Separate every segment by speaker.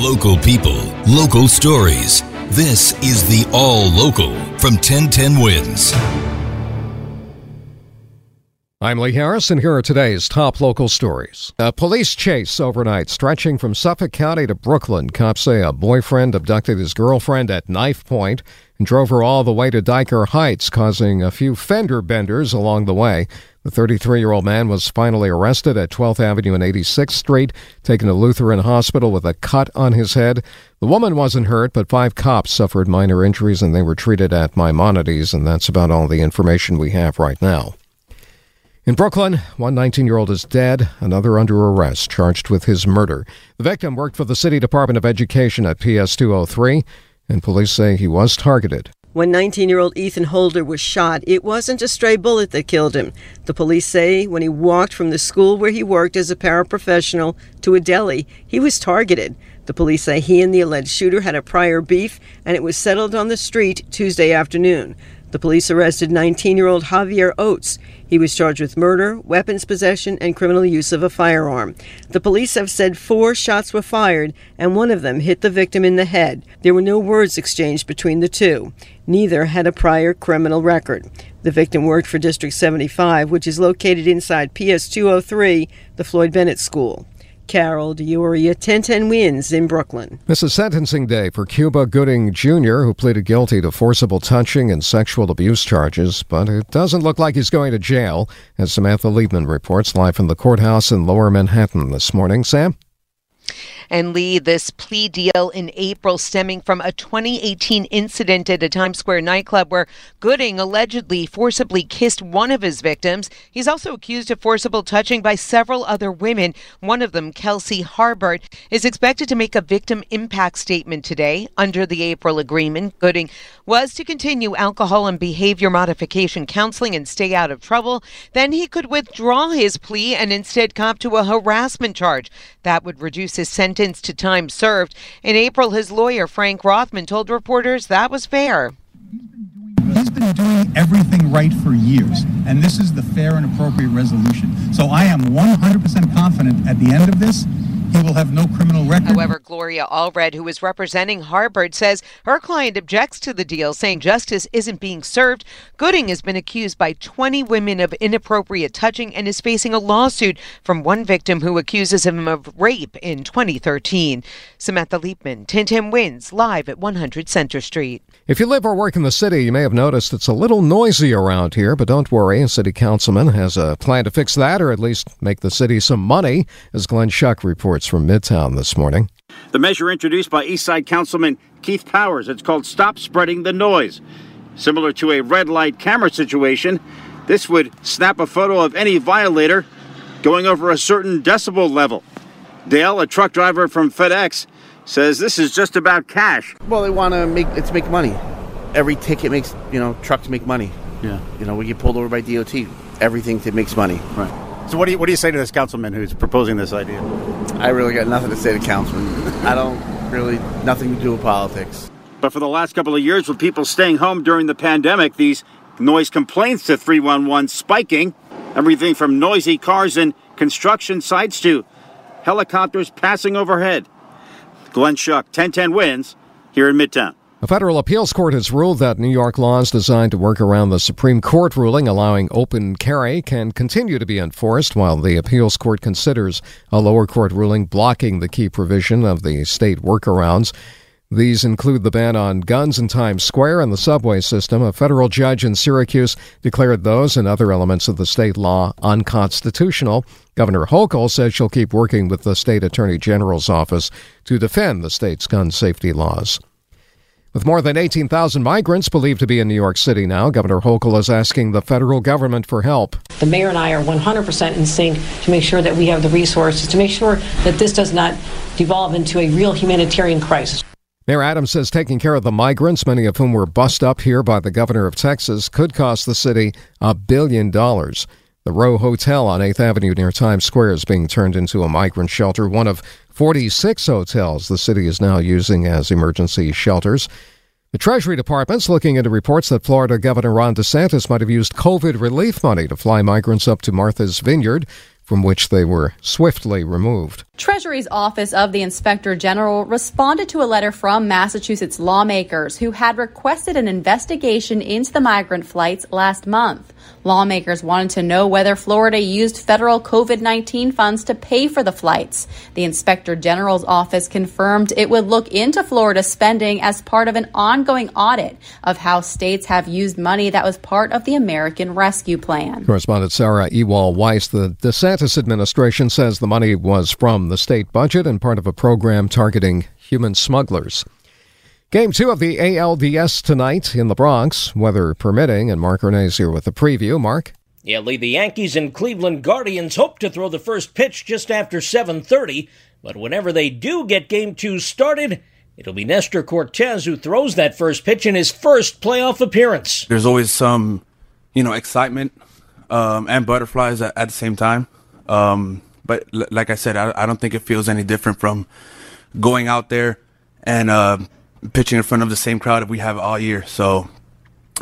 Speaker 1: Local people, local stories. This is the All Local from 1010 Wins.
Speaker 2: I'm Lee Harris, and here are today's top local stories. A police chase overnight stretching from Suffolk County to Brooklyn. Cops say a boyfriend abducted his girlfriend at knife point and drove her all the way to Dyker Heights, causing a few fender benders along the way. The 33 year old man was finally arrested at 12th Avenue and 86th Street, taken to Lutheran Hospital with a cut on his head. The woman wasn't hurt, but five cops suffered minor injuries and they were treated at Maimonides, and that's about all the information we have right now. In Brooklyn, one 19 year old is dead, another under arrest, charged with his murder. The victim worked for the City Department of Education at PS 203, and police say he was targeted.
Speaker 3: When 19 year old Ethan Holder was shot, it wasn't a stray bullet that killed him. The police say when he walked from the school where he worked as a paraprofessional to a deli, he was targeted. The police say he and the alleged shooter had a prior beef, and it was settled on the street Tuesday afternoon. The police arrested 19 year old Javier Oates. He was charged with murder, weapons possession, and criminal use of a firearm. The police have said four shots were fired, and one of them hit the victim in the head. There were no words exchanged between the two. Neither had a prior criminal record. The victim worked for District 75, which is located inside PS 203, the Floyd Bennett School. Carol D'Auria, 1010 wins in Brooklyn.
Speaker 2: This is sentencing day for Cuba Gooding Jr., who pleaded guilty to forcible touching and sexual abuse charges, but it doesn't look like he's going to jail, as Samantha Liebman reports live from the courthouse in Lower Manhattan this morning. Sam?
Speaker 4: And Lee this plea deal in April stemming from a 2018 incident at a Times Square nightclub where Gooding allegedly forcibly kissed one of his victims. He's also accused of forcible touching by several other women. One of them, Kelsey Harbert, is expected to make a victim impact statement today under the April agreement. Gooding was to continue alcohol and behavior modification counseling and stay out of trouble. Then he could withdraw his plea and instead cop to a harassment charge. That would reduce his sentence to time served. In April, his lawyer, Frank Rothman, told reporters that was fair.
Speaker 5: He's been doing everything right for years, and this is the fair and appropriate resolution. So I am 100% confident at the end of this, he will have no criminal record.
Speaker 4: However, Gloria Allred, who is representing Harbert, says her client objects to the deal, saying justice isn't being served. Gooding has been accused by 20 women of inappropriate touching and is facing a lawsuit from one victim who accuses him of rape in 2013. Samantha Liebman, 1010 Wins, live at 100 Center Street.
Speaker 2: If you live or work in the city, you may have noticed it's a little noisy around here, but don't worry. A city councilman has a plan to fix that or at least make the city some money, as Glenn Schuck reports from Midtown this morning.
Speaker 6: The measure introduced by Eastside Councilman Keith Powers. It's called Stop Spreading the Noise. Similar to a red light camera situation, this would snap a photo of any violator going over a certain decibel level. Dale, a truck driver from FedEx, says this is just about cash.
Speaker 7: Well, they want to make it's make money. Every ticket makes you know trucks make money.
Speaker 6: Yeah.
Speaker 7: You know, we get pulled over by DOT. Everything that makes money.
Speaker 6: Right. So what do you what do you say to this councilman who's proposing this idea?
Speaker 7: I really got nothing to say to councilman. I don't really nothing to do with politics.
Speaker 6: But for the last couple of years, with people staying home during the pandemic, these noise complaints to 311 spiking. Everything from noisy cars and construction sites to helicopters passing overhead. Glenn Schuck, 1010 wins here in Midtown.
Speaker 2: A federal appeals court has ruled that New York laws designed to work around the Supreme Court ruling allowing open carry can continue to be enforced while the appeals court considers a lower court ruling blocking the key provision of the state workarounds. These include the ban on guns in Times Square and the subway system. A federal judge in Syracuse declared those and other elements of the state law unconstitutional. Governor Hochul says she'll keep working with the state attorney general's office to defend the state's gun safety laws. With more than 18,000 migrants believed to be in New York City now, Governor Hochul is asking the federal government for help.
Speaker 8: The mayor and I are 100% in sync to make sure that we have the resources to make sure that this does not devolve into a real humanitarian crisis.
Speaker 2: Mayor Adams says taking care of the migrants, many of whom were bussed up here by the governor of Texas, could cost the city a billion dollars. The Row Hotel on 8th Avenue near Times Square is being turned into a migrant shelter, one of 46 hotels the city is now using as emergency shelters. The Treasury Department's looking into reports that Florida Governor Ron DeSantis might have used COVID relief money to fly migrants up to Martha's Vineyard, from which they were swiftly removed.
Speaker 9: Treasury's Office of the Inspector General responded to a letter from Massachusetts lawmakers who had requested an investigation into the migrant flights last month. Lawmakers wanted to know whether Florida used federal COVID 19 funds to pay for the flights. The Inspector General's office confirmed it would look into Florida spending as part of an ongoing audit of how states have used money that was part of the American Rescue Plan.
Speaker 2: Correspondent Sarah Ewald Weiss, the DeSantis administration says the money was from the state budget and part of a program targeting human smugglers. Game two of the ALDS tonight in the Bronx, weather permitting, and Mark Ernay's here with the preview. Mark?
Speaker 10: Yeah, Lee, the Yankees and Cleveland Guardians hope to throw the first pitch just after 7.30, but whenever they do get game two started, it'll be Nestor Cortes who throws that first pitch in his first playoff appearance.
Speaker 7: There's always some, you know, excitement um, and butterflies at, at the same time. Um, but l- like I said, I, I, don't think it feels any different from going out there and uh, pitching in front of the same crowd that we have all year. So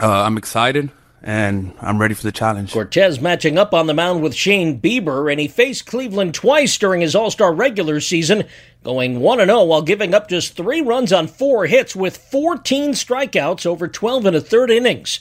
Speaker 7: uh, I'm excited and I'm ready for the challenge.
Speaker 10: Cortes matching up on the mound with Shane Bieber, and he faced Cleveland twice during his All Star regular season, going 1 0 while giving up just three runs on four hits with 14 strikeouts over 12 and a third innings.